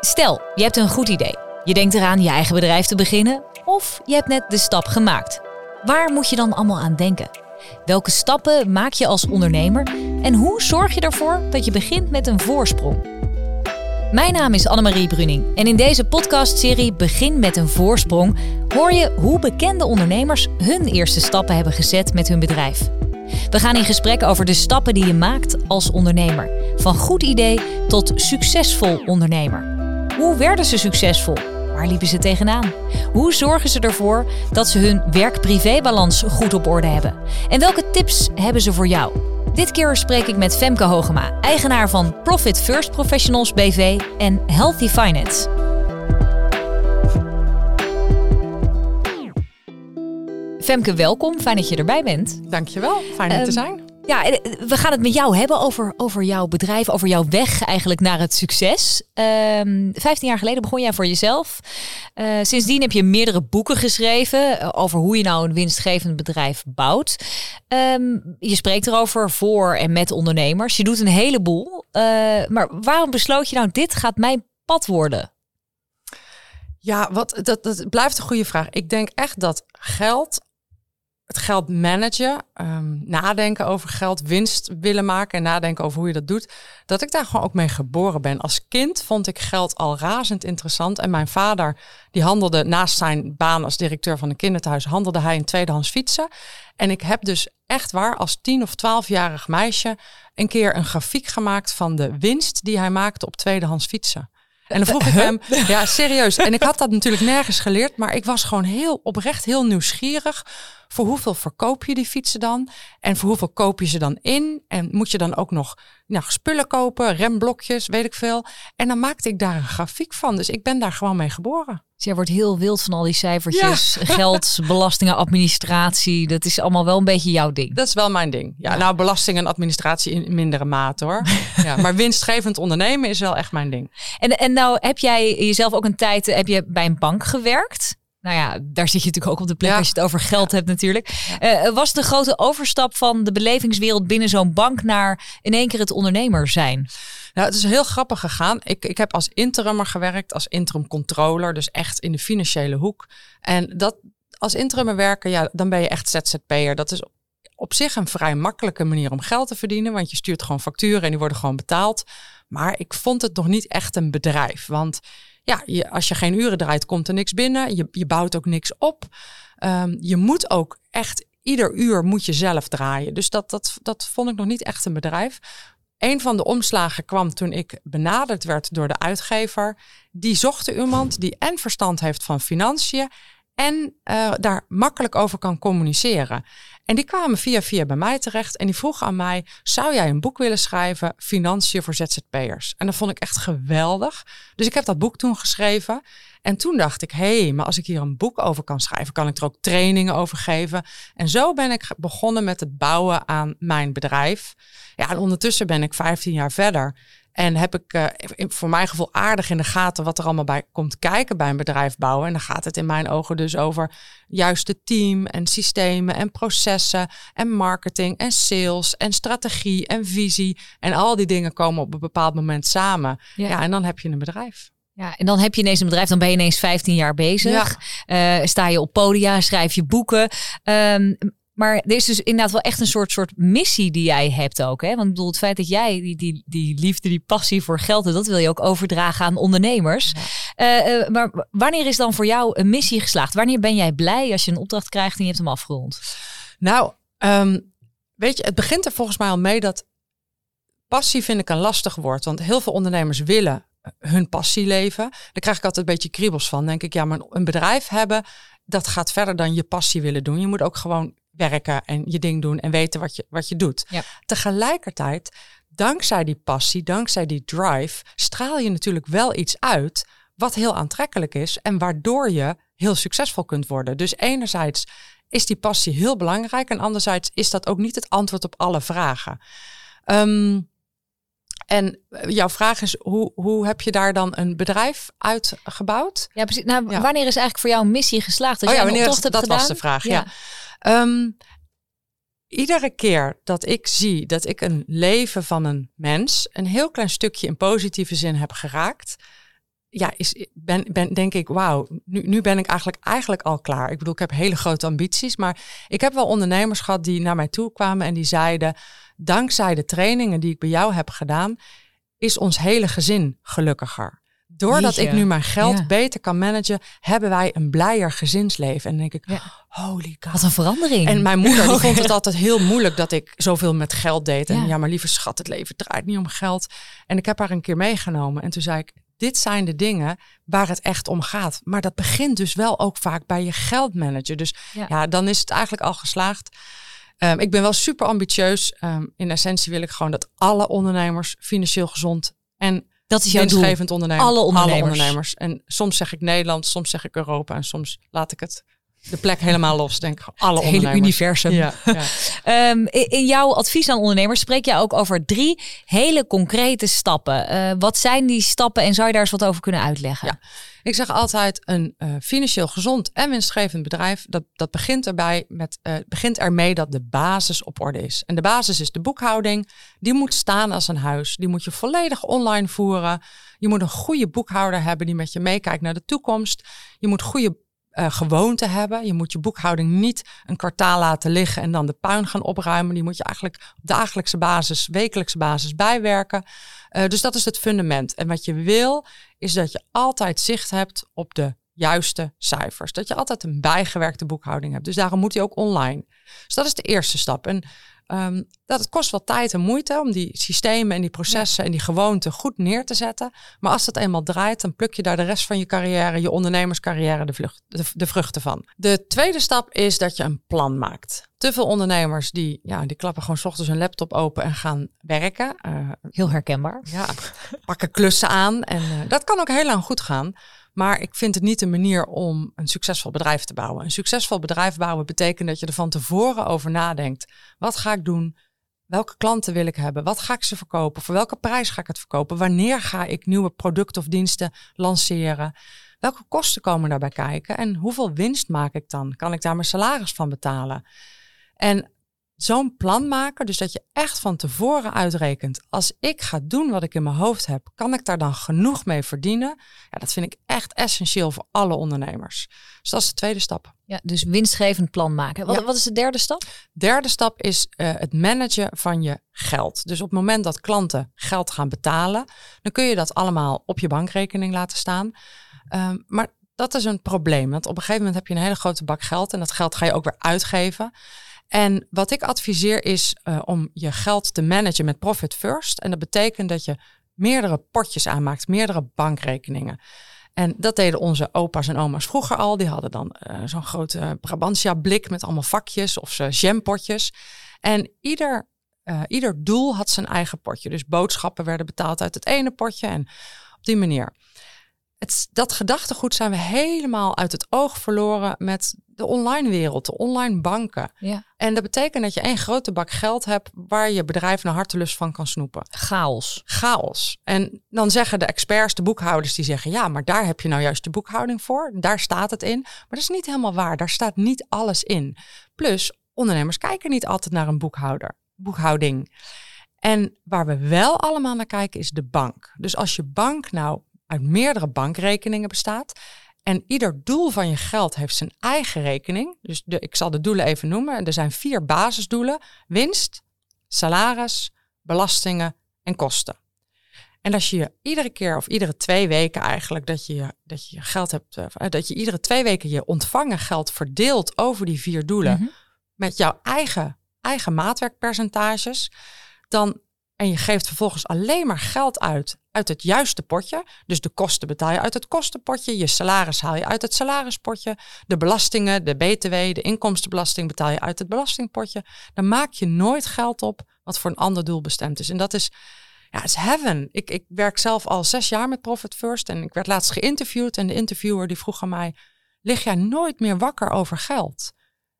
Stel, je hebt een goed idee. Je denkt eraan je eigen bedrijf te beginnen of je hebt net de stap gemaakt. Waar moet je dan allemaal aan denken? Welke stappen maak je als ondernemer en hoe zorg je ervoor dat je begint met een voorsprong? Mijn naam is Annemarie Bruning en in deze podcastserie Begin met een voorsprong hoor je hoe bekende ondernemers hun eerste stappen hebben gezet met hun bedrijf. We gaan in gesprek over de stappen die je maakt als ondernemer. Van goed idee tot succesvol ondernemer. Hoe werden ze succesvol? Waar liepen ze tegenaan? Hoe zorgen ze ervoor dat ze hun werk-privé-balans goed op orde hebben? En welke tips hebben ze voor jou? Dit keer spreek ik met Femke Hogema, eigenaar van Profit First Professionals BV en Healthy Finance. Femke, welkom. Fijn dat je erbij bent. Dankjewel. Fijn um, te zijn. Ja, eh, we gaan het met jou hebben over, over jouw bedrijf, over jouw weg eigenlijk naar het succes. Um, 15 jaar geleden begon jij voor jezelf. Uh, sindsdien heb je meerdere boeken geschreven eh, over hoe je nou een winstgevend bedrijf bouwt. Um, je spreekt erover voor en met ondernemers. Je doet een heleboel. Uh, maar waarom besloot je nou, dit gaat mijn pad worden? Ja, wat, dat, dat blijft een goede vraag. Ik denk echt dat geld het geld managen, um, nadenken over geld, winst willen maken en nadenken over hoe je dat doet, dat ik daar gewoon ook mee geboren ben. Als kind vond ik geld al razend interessant en mijn vader, die handelde naast zijn baan als directeur van een kinderthuis, handelde hij in tweedehands fietsen. En ik heb dus echt waar als tien of twaalfjarig meisje een keer een grafiek gemaakt van de winst die hij maakte op tweedehands fietsen. En dan vroeg ik hem, ja serieus. En ik had dat natuurlijk nergens geleerd, maar ik was gewoon heel oprecht heel nieuwsgierig voor hoeveel verkoop je die fietsen dan? En voor hoeveel koop je ze dan in? En moet je dan ook nog nou, spullen kopen, remblokjes, weet ik veel. En dan maakte ik daar een grafiek van. Dus ik ben daar gewoon mee geboren. Dus jij wordt heel wild van al die cijfertjes. Geld, belastingen, administratie. Dat is allemaal wel een beetje jouw ding. Dat is wel mijn ding. Ja, nou, belasting en administratie in mindere mate hoor. ja, maar winstgevend ondernemen is wel echt mijn ding. En, en nou heb jij jezelf ook een tijd, heb je bij een bank gewerkt? Nou ja, daar zit je natuurlijk ook op de plek als je het over geld hebt natuurlijk. Uh, was de grote overstap van de belevingswereld binnen zo'n bank naar in één keer het ondernemer zijn? Nou, het is heel grappig gegaan. Ik, ik heb als interimmer gewerkt, als interim controller, dus echt in de financiële hoek. En dat als interimmer werken, ja, dan ben je echt ZZP'er. Dat is op zich een vrij makkelijke manier om geld te verdienen, want je stuurt gewoon facturen en die worden gewoon betaald. Maar ik vond het nog niet echt een bedrijf, want ja, je, als je geen uren draait, komt er niks binnen. Je, je bouwt ook niks op. Um, je moet ook echt, ieder uur moet je zelf draaien. Dus dat, dat, dat vond ik nog niet echt een bedrijf. Een van de omslagen kwam toen ik benaderd werd door de uitgever. Die zocht iemand die en verstand heeft van financiën en uh, daar makkelijk over kan communiceren. En die kwamen via via bij mij terecht en die vroegen aan mij: zou jij een boek willen schrijven, Financiën voor ZZP'ers? En dat vond ik echt geweldig. Dus ik heb dat boek toen geschreven. En toen dacht ik: hé, hey, maar als ik hier een boek over kan schrijven, kan ik er ook trainingen over geven. En zo ben ik begonnen met het bouwen aan mijn bedrijf. Ja, en ondertussen ben ik 15 jaar verder. En heb ik uh, voor mijn gevoel aardig in de gaten wat er allemaal bij komt kijken bij een bedrijf bouwen. En dan gaat het in mijn ogen dus over juist het team en systemen en processen en marketing en sales en strategie en visie. En al die dingen komen op een bepaald moment samen. Ja, en dan heb je een bedrijf. Ja, en dan heb je ineens een bedrijf, dan ben je ineens 15 jaar bezig. Ja. Uh, sta je op podia, schrijf je boeken. Um, maar er is dus inderdaad wel echt een soort, soort missie die jij hebt ook. Hè? Want ik bedoel, het feit dat jij die, die, die liefde, die passie voor geld, dat wil je ook overdragen aan ondernemers. Uh, maar wanneer is dan voor jou een missie geslaagd? Wanneer ben jij blij als je een opdracht krijgt en je hebt hem afgerond? Nou, um, weet je, het begint er volgens mij al mee dat passie vind ik een lastig woord. Want heel veel ondernemers willen hun passie leven. Daar krijg ik altijd een beetje kriebels van. denk ik, ja, maar een bedrijf hebben, dat gaat verder dan je passie willen doen. Je moet ook gewoon werken en je ding doen en weten wat je, wat je doet. Ja. Tegelijkertijd, dankzij die passie, dankzij die drive, straal je natuurlijk wel iets uit wat heel aantrekkelijk is en waardoor je heel succesvol kunt worden. Dus enerzijds is die passie heel belangrijk en anderzijds is dat ook niet het antwoord op alle vragen. Um, en jouw vraag is, hoe, hoe heb je daar dan een bedrijf uitgebouwd? Ja, precies. Nou, wanneer is eigenlijk voor jou een missie geslaagd? Dat oh ja, wanneer is, dat was de vraag, ja. Um, iedere keer dat ik zie dat ik een leven van een mens een heel klein stukje in positieve zin heb geraakt, ja, is, ben, ben, denk ik, wauw, nu, nu ben ik eigenlijk, eigenlijk al klaar. Ik bedoel, ik heb hele grote ambities, maar ik heb wel ondernemers gehad die naar mij toe kwamen en die zeiden, dankzij de trainingen die ik bij jou heb gedaan, is ons hele gezin gelukkiger. Doordat ik nu mijn geld beter kan managen, hebben wij een blijer gezinsleven. En dan denk ik, holy god. Wat een verandering. En mijn moeder die vond het altijd heel moeilijk dat ik zoveel met geld deed. En ja. maar lieve schat, het leven draait niet om geld. En ik heb haar een keer meegenomen. En toen zei ik, dit zijn de dingen waar het echt om gaat. Maar dat begint dus wel ook vaak bij je geldmanager. Dus ja, dan is het eigenlijk al geslaagd. Um, ik ben wel super ambitieus. Um, in essentie wil ik gewoon dat alle ondernemers financieel gezond en dat is jouw doel. Alle ondernemers. Alle ondernemers. En soms zeg ik Nederland, soms zeg ik Europa en soms laat ik het de plek helemaal los, denk ik. Alle het hele universum. Ja, ja. um, in jouw advies aan ondernemers spreek je ook over drie hele concrete stappen. Uh, wat zijn die stappen en zou je daar eens wat over kunnen uitleggen? Ja. Ik zeg altijd een uh, financieel gezond en winstgevend bedrijf. Dat, dat begint erbij met uh, begint ermee dat de basis op orde is. En de basis is de boekhouding. Die moet staan als een huis. Die moet je volledig online voeren. Je moet een goede boekhouder hebben die met je meekijkt naar de toekomst. Je moet goede uh, gewoonte hebben. Je moet je boekhouding niet een kwartaal laten liggen en dan de puin gaan opruimen. Die moet je eigenlijk op dagelijkse basis, wekelijkse basis bijwerken. Uh, dus dat is het fundament. En wat je wil, is dat je altijd zicht hebt op de juiste cijfers. Dat je altijd een bijgewerkte boekhouding hebt. Dus daarom moet die ook online. Dus dat is de eerste stap. En Um, dat het kost wat tijd en moeite om die systemen en die processen en die gewoonten goed neer te zetten. Maar als dat eenmaal draait, dan pluk je daar de rest van je carrière, je ondernemerscarrière, de, vlucht, de, vruchten van. De tweede stap is dat je een plan maakt. Te veel ondernemers die, ja, die klappen gewoon s ochtends hun laptop open en gaan werken. Uh, Heel herkenbaar. Ja, pakken klussen aan. En uh, dat kan ook heel lang goed gaan. Maar ik vind het niet een manier om een succesvol bedrijf te bouwen. Een succesvol bedrijf bouwen betekent dat je er van tevoren over nadenkt. Wat ga ik doen? Welke klanten wil ik hebben? Wat ga ik ze verkopen? Voor welke prijs ga ik het verkopen? Wanneer ga ik nieuwe producten of diensten lanceren? Welke kosten komen daarbij kijken? En hoeveel winst maak ik dan? Kan ik daar mijn salaris van betalen? En zo'n plan maken, dus dat je echt van tevoren uitrekent, als ik ga doen wat ik in mijn hoofd heb, kan ik daar dan genoeg mee verdienen? Ja, dat vind ik echt essentieel voor alle ondernemers. Dus dat is de tweede stap. Ja, dus winstgevend plan maken. Wat, wat is de derde stap? Derde stap is uh, het managen van je geld. Dus op het moment dat klanten geld gaan betalen, dan kun je dat allemaal op je bankrekening laten staan. Um, maar dat is een probleem, want op een gegeven moment heb je een hele grote bak geld en dat geld ga je ook weer uitgeven. En wat ik adviseer is uh, om je geld te managen met Profit First. En dat betekent dat je meerdere potjes aanmaakt, meerdere bankrekeningen. En dat deden onze opa's en oma's vroeger al. Die hadden dan uh, zo'n grote Brabantia blik met allemaal vakjes of jampotjes. En ieder, uh, ieder doel had zijn eigen potje. Dus boodschappen werden betaald uit het ene potje en op die manier het, dat gedachtegoed zijn we helemaal uit het oog verloren met de online wereld, de online banken. Ja. En dat betekent dat je één grote bak geld hebt waar je bedrijf naar hartelust van kan snoepen. Chaos. Chaos. En dan zeggen de experts, de boekhouders, die zeggen ja, maar daar heb je nou juist de boekhouding voor. Daar staat het in. Maar dat is niet helemaal waar. Daar staat niet alles in. Plus, ondernemers kijken niet altijd naar een boekhouder, boekhouding. En waar we wel allemaal naar kijken is de bank. Dus als je bank nou uit meerdere bankrekeningen bestaat. En ieder doel van je geld heeft zijn eigen rekening. Dus de, ik zal de doelen even noemen. Er zijn vier basisdoelen: winst, salaris, belastingen en kosten. En als je iedere keer of iedere twee weken eigenlijk dat je, dat je geld hebt, eh, dat je iedere twee weken je ontvangen geld verdeelt over die vier doelen mhm. met jouw eigen, eigen maatwerkpercentages, dan en je geeft vervolgens alleen maar geld uit uit het juiste potje. Dus de kosten betaal je uit het kostenpotje. Je salaris haal je uit het salarispotje. De belastingen, de BTW, de inkomstenbelasting betaal je uit het belastingpotje. Dan maak je nooit geld op wat voor een ander doel bestemd is. En dat is, ja, is heaven. Ik, ik werk zelf al zes jaar met Profit First. En ik werd laatst geïnterviewd. En de interviewer die vroeg aan mij, lig jij nooit meer wakker over geld?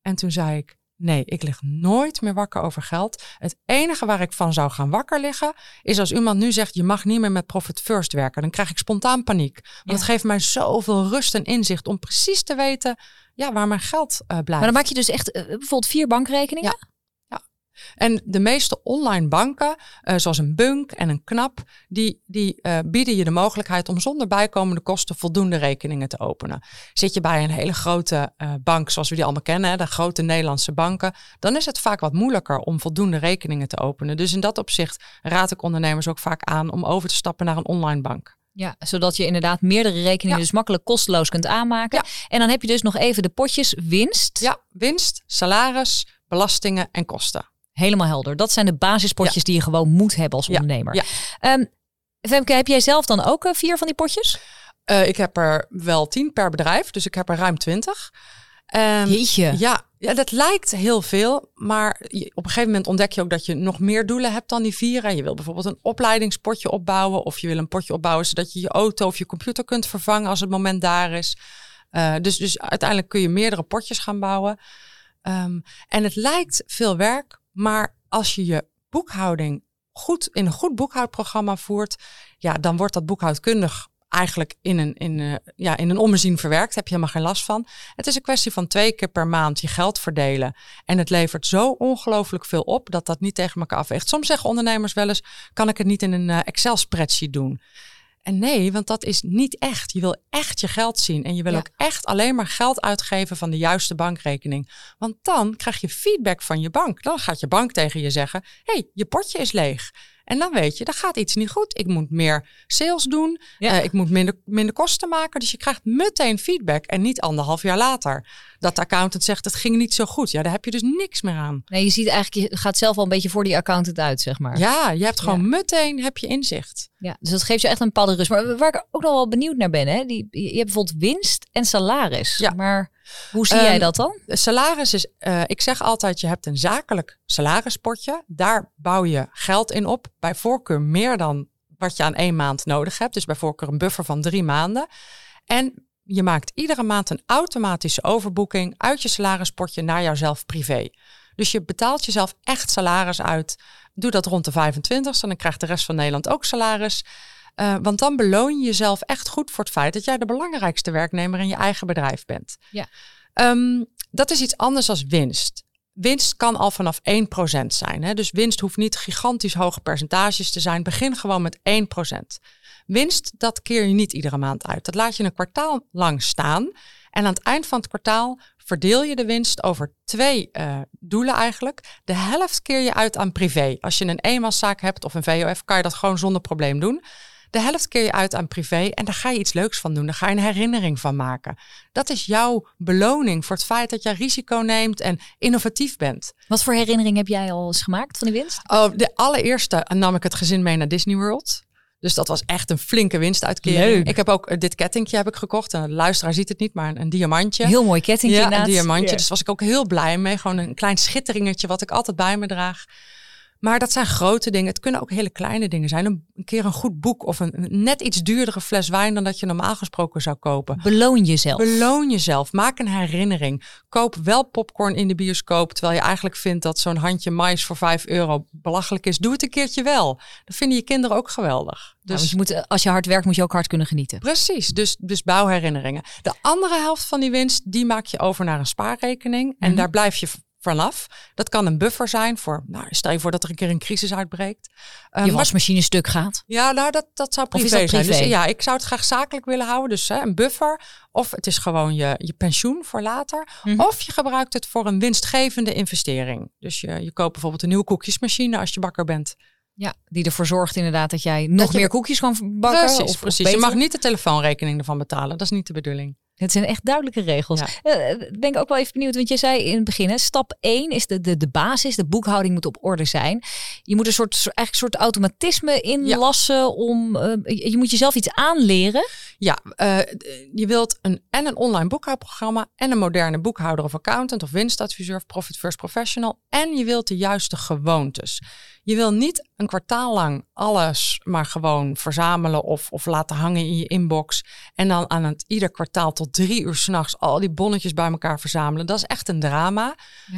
En toen zei ik, Nee, ik lig nooit meer wakker over geld. Het enige waar ik van zou gaan wakker liggen, is als iemand nu zegt: je mag niet meer met Profit First werken. Dan krijg ik spontaan paniek. Want het geeft mij zoveel rust en inzicht om precies te weten ja, waar mijn geld uh, blijft. Maar dan maak je dus echt uh, bijvoorbeeld vier bankrekeningen? Ja. En de meeste online banken, uh, zoals een Bunk en een Knap, die, die uh, bieden je de mogelijkheid om zonder bijkomende kosten voldoende rekeningen te openen. Zit je bij een hele grote uh, bank, zoals we die allemaal kennen, hè, de grote Nederlandse banken, dan is het vaak wat moeilijker om voldoende rekeningen te openen. Dus in dat opzicht raad ik ondernemers ook vaak aan om over te stappen naar een online bank. Ja, zodat je inderdaad meerdere rekeningen dus makkelijk kosteloos kunt aanmaken. Ja. En dan heb je dus nog even de potjes winst. Ja, winst, salaris, belastingen en kosten. Helemaal helder. Dat zijn de basispotjes die je gewoon moet hebben als ondernemer. Ja. Um, Femke, heb jij zelf dan ook uh, vier van die potjes? Uh, ik heb er wel tien per bedrijf, dus ik heb er ruim twintig. Um, Jeetje. Ja, ja, dat lijkt heel veel, maar je, op een gegeven moment ontdek je ook dat je nog meer doelen hebt dan die vier. En je wil bijvoorbeeld een opleidingspotje opbouwen of je wil een potje opbouwen zodat je je auto of je computer kunt vervangen als het moment daar is. Uh, dus, dus uiteindelijk kun je meerdere potjes gaan bouwen. Um, en het lijkt veel werk, maar als je je boekhouding goed in een goed boekhoudprogramma voert, ja, dan wordt dat boekhoudkundig eigenlijk in een, in, uh, ja, in een ommezien verwerkt. Heb je helemaal geen last van. Het is een kwestie van twee keer per maand je geld verdelen. En het levert zo ongelooflijk veel op dat dat niet tegen elkaar afweegt. Soms zeggen ondernemers wel eens, kan ik het niet in een uh, Excel-spreadsheet doen? En nee, want dat is niet echt. Je wil echt je geld zien en je wil ook echt alleen maar geld uitgeven van de juiste bankrekening. Want dan krijg je feedback van je bank. Dan gaat je bank tegen je zeggen: hey, je potje is leeg. En dan weet je, er gaat iets niet goed. Ik moet meer sales doen. Uh, ik moet minder, minder kosten maken. Dus je krijgt meteen feedback en niet anderhalf jaar later. Dat de accountant zegt, het ging niet zo goed. Ja, daar heb je dus niks meer aan. Nee, je ziet eigenlijk, je gaat zelf al een beetje voor die accountant uit, zeg maar. Ja, je hebt gewoon meteen heb je inzicht. Ja, dus dat geeft je echt een bepaalde rust. Maar waar ik ook nog wel benieuwd naar ben, hè? Die, je hebt bijvoorbeeld winst en salaris. Ja. Maar hoe zie jij ehm, dat dan? Salaris is, uh, ik zeg altijd, je hebt een zakelijk salarispotje. Daar bouw je geld in op. Bij voorkeur meer dan wat je aan één maand nodig hebt. Dus bij voorkeur een buffer van drie maanden. En je maakt iedere maand een automatische overboeking uit je salarispotje naar jouzelf privé. Dus je betaalt jezelf echt salaris uit. Doe dat rond de 25 en dan krijgt de rest van Nederland ook salaris. Uh, want dan beloon je jezelf echt goed voor het feit dat jij de belangrijkste werknemer in je eigen bedrijf bent. Ja. Um, dat is iets anders als winst. Winst kan al vanaf 1% zijn. Hè? Dus winst hoeft niet gigantisch hoge percentages te zijn. Begin gewoon met 1%. Winst, dat keer je niet iedere maand uit. Dat laat je een kwartaal lang staan. En aan het eind van het kwartaal verdeel je de winst over twee uh, doelen eigenlijk. De helft keer je uit aan privé. Als je een eenmanszaak hebt of een VOF, kan je dat gewoon zonder probleem doen. De helft keer je uit aan privé en daar ga je iets leuks van doen. Daar ga je een herinnering van maken. Dat is jouw beloning voor het feit dat jij risico neemt en innovatief bent. Wat voor herinnering heb jij al eens gemaakt van die winst? Oh, de allereerste nam ik het gezin mee naar Disney World. Dus dat was echt een flinke winstuitkering. Leuk. Ik heb ook dit kettingje heb ik gekocht. En de luisteraar ziet het niet, maar een, diamantje. Heel mooi kettingje ja, een diamantje. Dus was ik ook heel blij mee. Gewoon een klein schitteringetje wat ik altijd bij me draag. Maar dat zijn grote dingen. Het kunnen ook hele kleine dingen zijn. Een, een keer een goed boek of een, net iets duurdere fles wijn dan dat je normaal gesproken zou kopen. Beloon jezelf. Beloon jezelf. Maak een herinnering. Koop wel popcorn in de bioscoop. Terwijl je eigenlijk vindt dat zo'n handje mais voor 5 euro belachelijk is. Doe het een keertje wel. Dat vinden je kinderen ook geweldig. Dus je moet, als je hard werkt, moet je ook hard kunnen genieten. Precies, dus, dus bouw herinneringen. De andere helft van die winst, die maak je over naar een spaarrekening. En mhm. daar blijf je vanaf. Dat kan een buffer zijn voor, nou, stel je voor dat er een keer een crisis uitbreekt. Um, je wasmachine stuk gaat. Ja, nou, dat, dat zou privé, dat privé? zijn. Dus ja, ik zou het graag zakelijk willen houden. Dus hè, een buffer. Of het is gewoon je, je pensioen voor later. Mhm. Of je gebruikt het voor een winstgevende investering. Dus je, je koopt bijvoorbeeld een nieuwe koekjesmachine als je bakker bent. Ja, die ervoor zorgt inderdaad dat jij nog meer koekjes kan bakken. Precies, of, precies. je mag niet de telefoonrekening ervan betalen. Dat is niet de bedoeling. Het zijn echt duidelijke regels. Ja. Uh, ben ik ook wel even benieuwd, want je zei in het begin, hè, stap 1 is de, de, de basis, de boekhouding moet op orde zijn. Je moet een soort, eigenlijk een soort automatisme inlassen om, uh, je moet jezelf iets aanleren. Ja, uh, je wilt een, en een online boekhoudprogramma en een moderne boekhouder of accountant of winstadviseur of profit first professional. En je wilt de juiste gewoontes. Je wil niet een kwartaal lang alles maar gewoon verzamelen of, of laten hangen in je inbox. En dan aan het ieder kwartaal tot drie uur s'nachts al die bonnetjes bij elkaar verzamelen. Dat is echt een drama.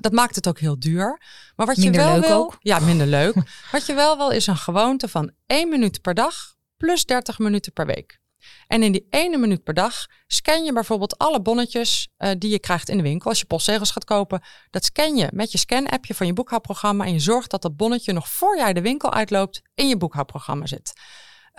Dat maakt het ook heel duur. Maar wat minder je wel leuk wil, ook. Ja, minder leuk. wat je wel wil is een gewoonte van één minuut per dag plus 30 minuten per week. En in die ene minuut per dag scan je bijvoorbeeld alle bonnetjes uh, die je krijgt in de winkel. Als je postzegels gaat kopen, dat scan je met je scan-appje van je boekhoudprogramma. En je zorgt dat dat bonnetje nog voor jij de winkel uitloopt in je boekhoudprogramma zit.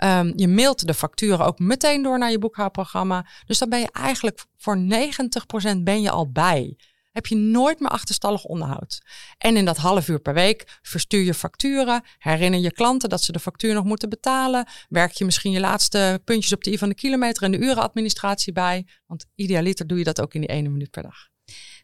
Um, je mailt de facturen ook meteen door naar je boekhoudprogramma. Dus dan ben je eigenlijk voor 90% ben je al bij. Heb je nooit meer achterstallig onderhoud. En in dat half uur per week verstuur je facturen. Herinner je klanten dat ze de factuur nog moeten betalen. Werk je misschien je laatste puntjes op de i van de kilometer en de urenadministratie bij. Want idealiter doe je dat ook in die ene minuut per dag.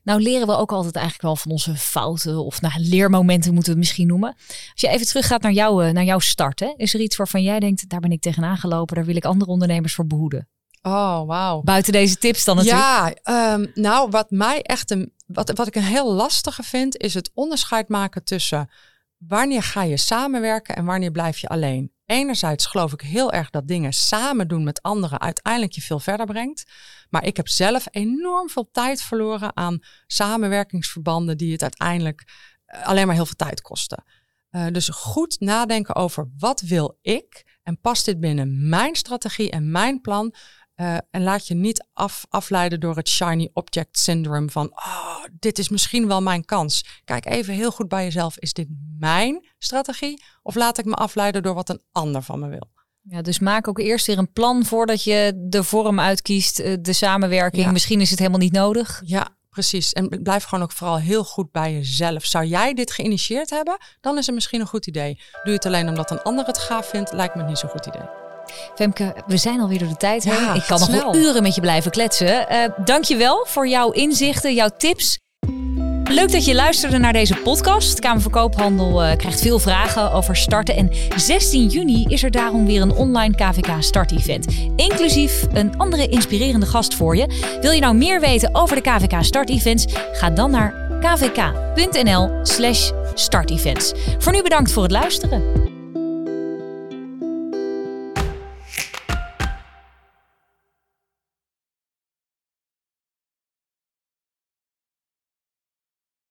Nou leren we ook altijd eigenlijk wel van onze fouten of nou, leermomenten moeten we het misschien noemen. Als je even teruggaat naar, jou, naar jouw start, hè, is er iets waarvan jij denkt, daar ben ik tegenaan gelopen, daar wil ik andere ondernemers voor behoeden? Oh, wauw. Buiten deze tips dan natuurlijk. Ja, um, nou wat mij echt een, wat, wat ik een heel lastige vind, is het onderscheid maken tussen wanneer ga je samenwerken en wanneer blijf je alleen. Enerzijds geloof ik heel erg dat dingen samen doen met anderen uiteindelijk je veel verder brengt. Maar ik heb zelf enorm veel tijd verloren aan samenwerkingsverbanden die het uiteindelijk eh, alleen maar heel veel tijd kosten. Uh, dus goed nadenken over wat wil ik en past dit binnen mijn strategie en mijn plan. Uh, en laat je niet af, afleiden door het shiny object syndrome van, oh, dit is misschien wel mijn kans. Kijk even heel goed bij jezelf, is dit mijn strategie of laat ik me afleiden door wat een ander van me wil? Ja, dus maak ook eerst weer een plan voordat je de vorm uitkiest, eh, de samenwerking. Misschien is het helemaal niet nodig. Ja, precies. En blijf gewoon ook vooral heel goed bij jezelf. Zou jij dit geïnitieerd hebben, dan is het misschien een goed idee. Doe je het alleen omdat een ander het gaaf vindt, lijkt me niet zo'n goed idee. Femke, we zijn alweer door de tijd heen. Ik kan nog wel uren met je blijven kletsen. Uh, Dank je wel voor jouw inzichten, jouw tips. Leuk dat je luisterde naar deze podcast. Kamer van Koophandel uh, krijgt veel vragen over starten. En 16 juni is er daarom weer een online KVK Start-event. Inclusief een andere inspirerende gast voor je. Wil je nou meer weten over de KVK Start-events? Ga dan naar kvk.nl slash startevents. Voor nu bedankt voor het luisteren.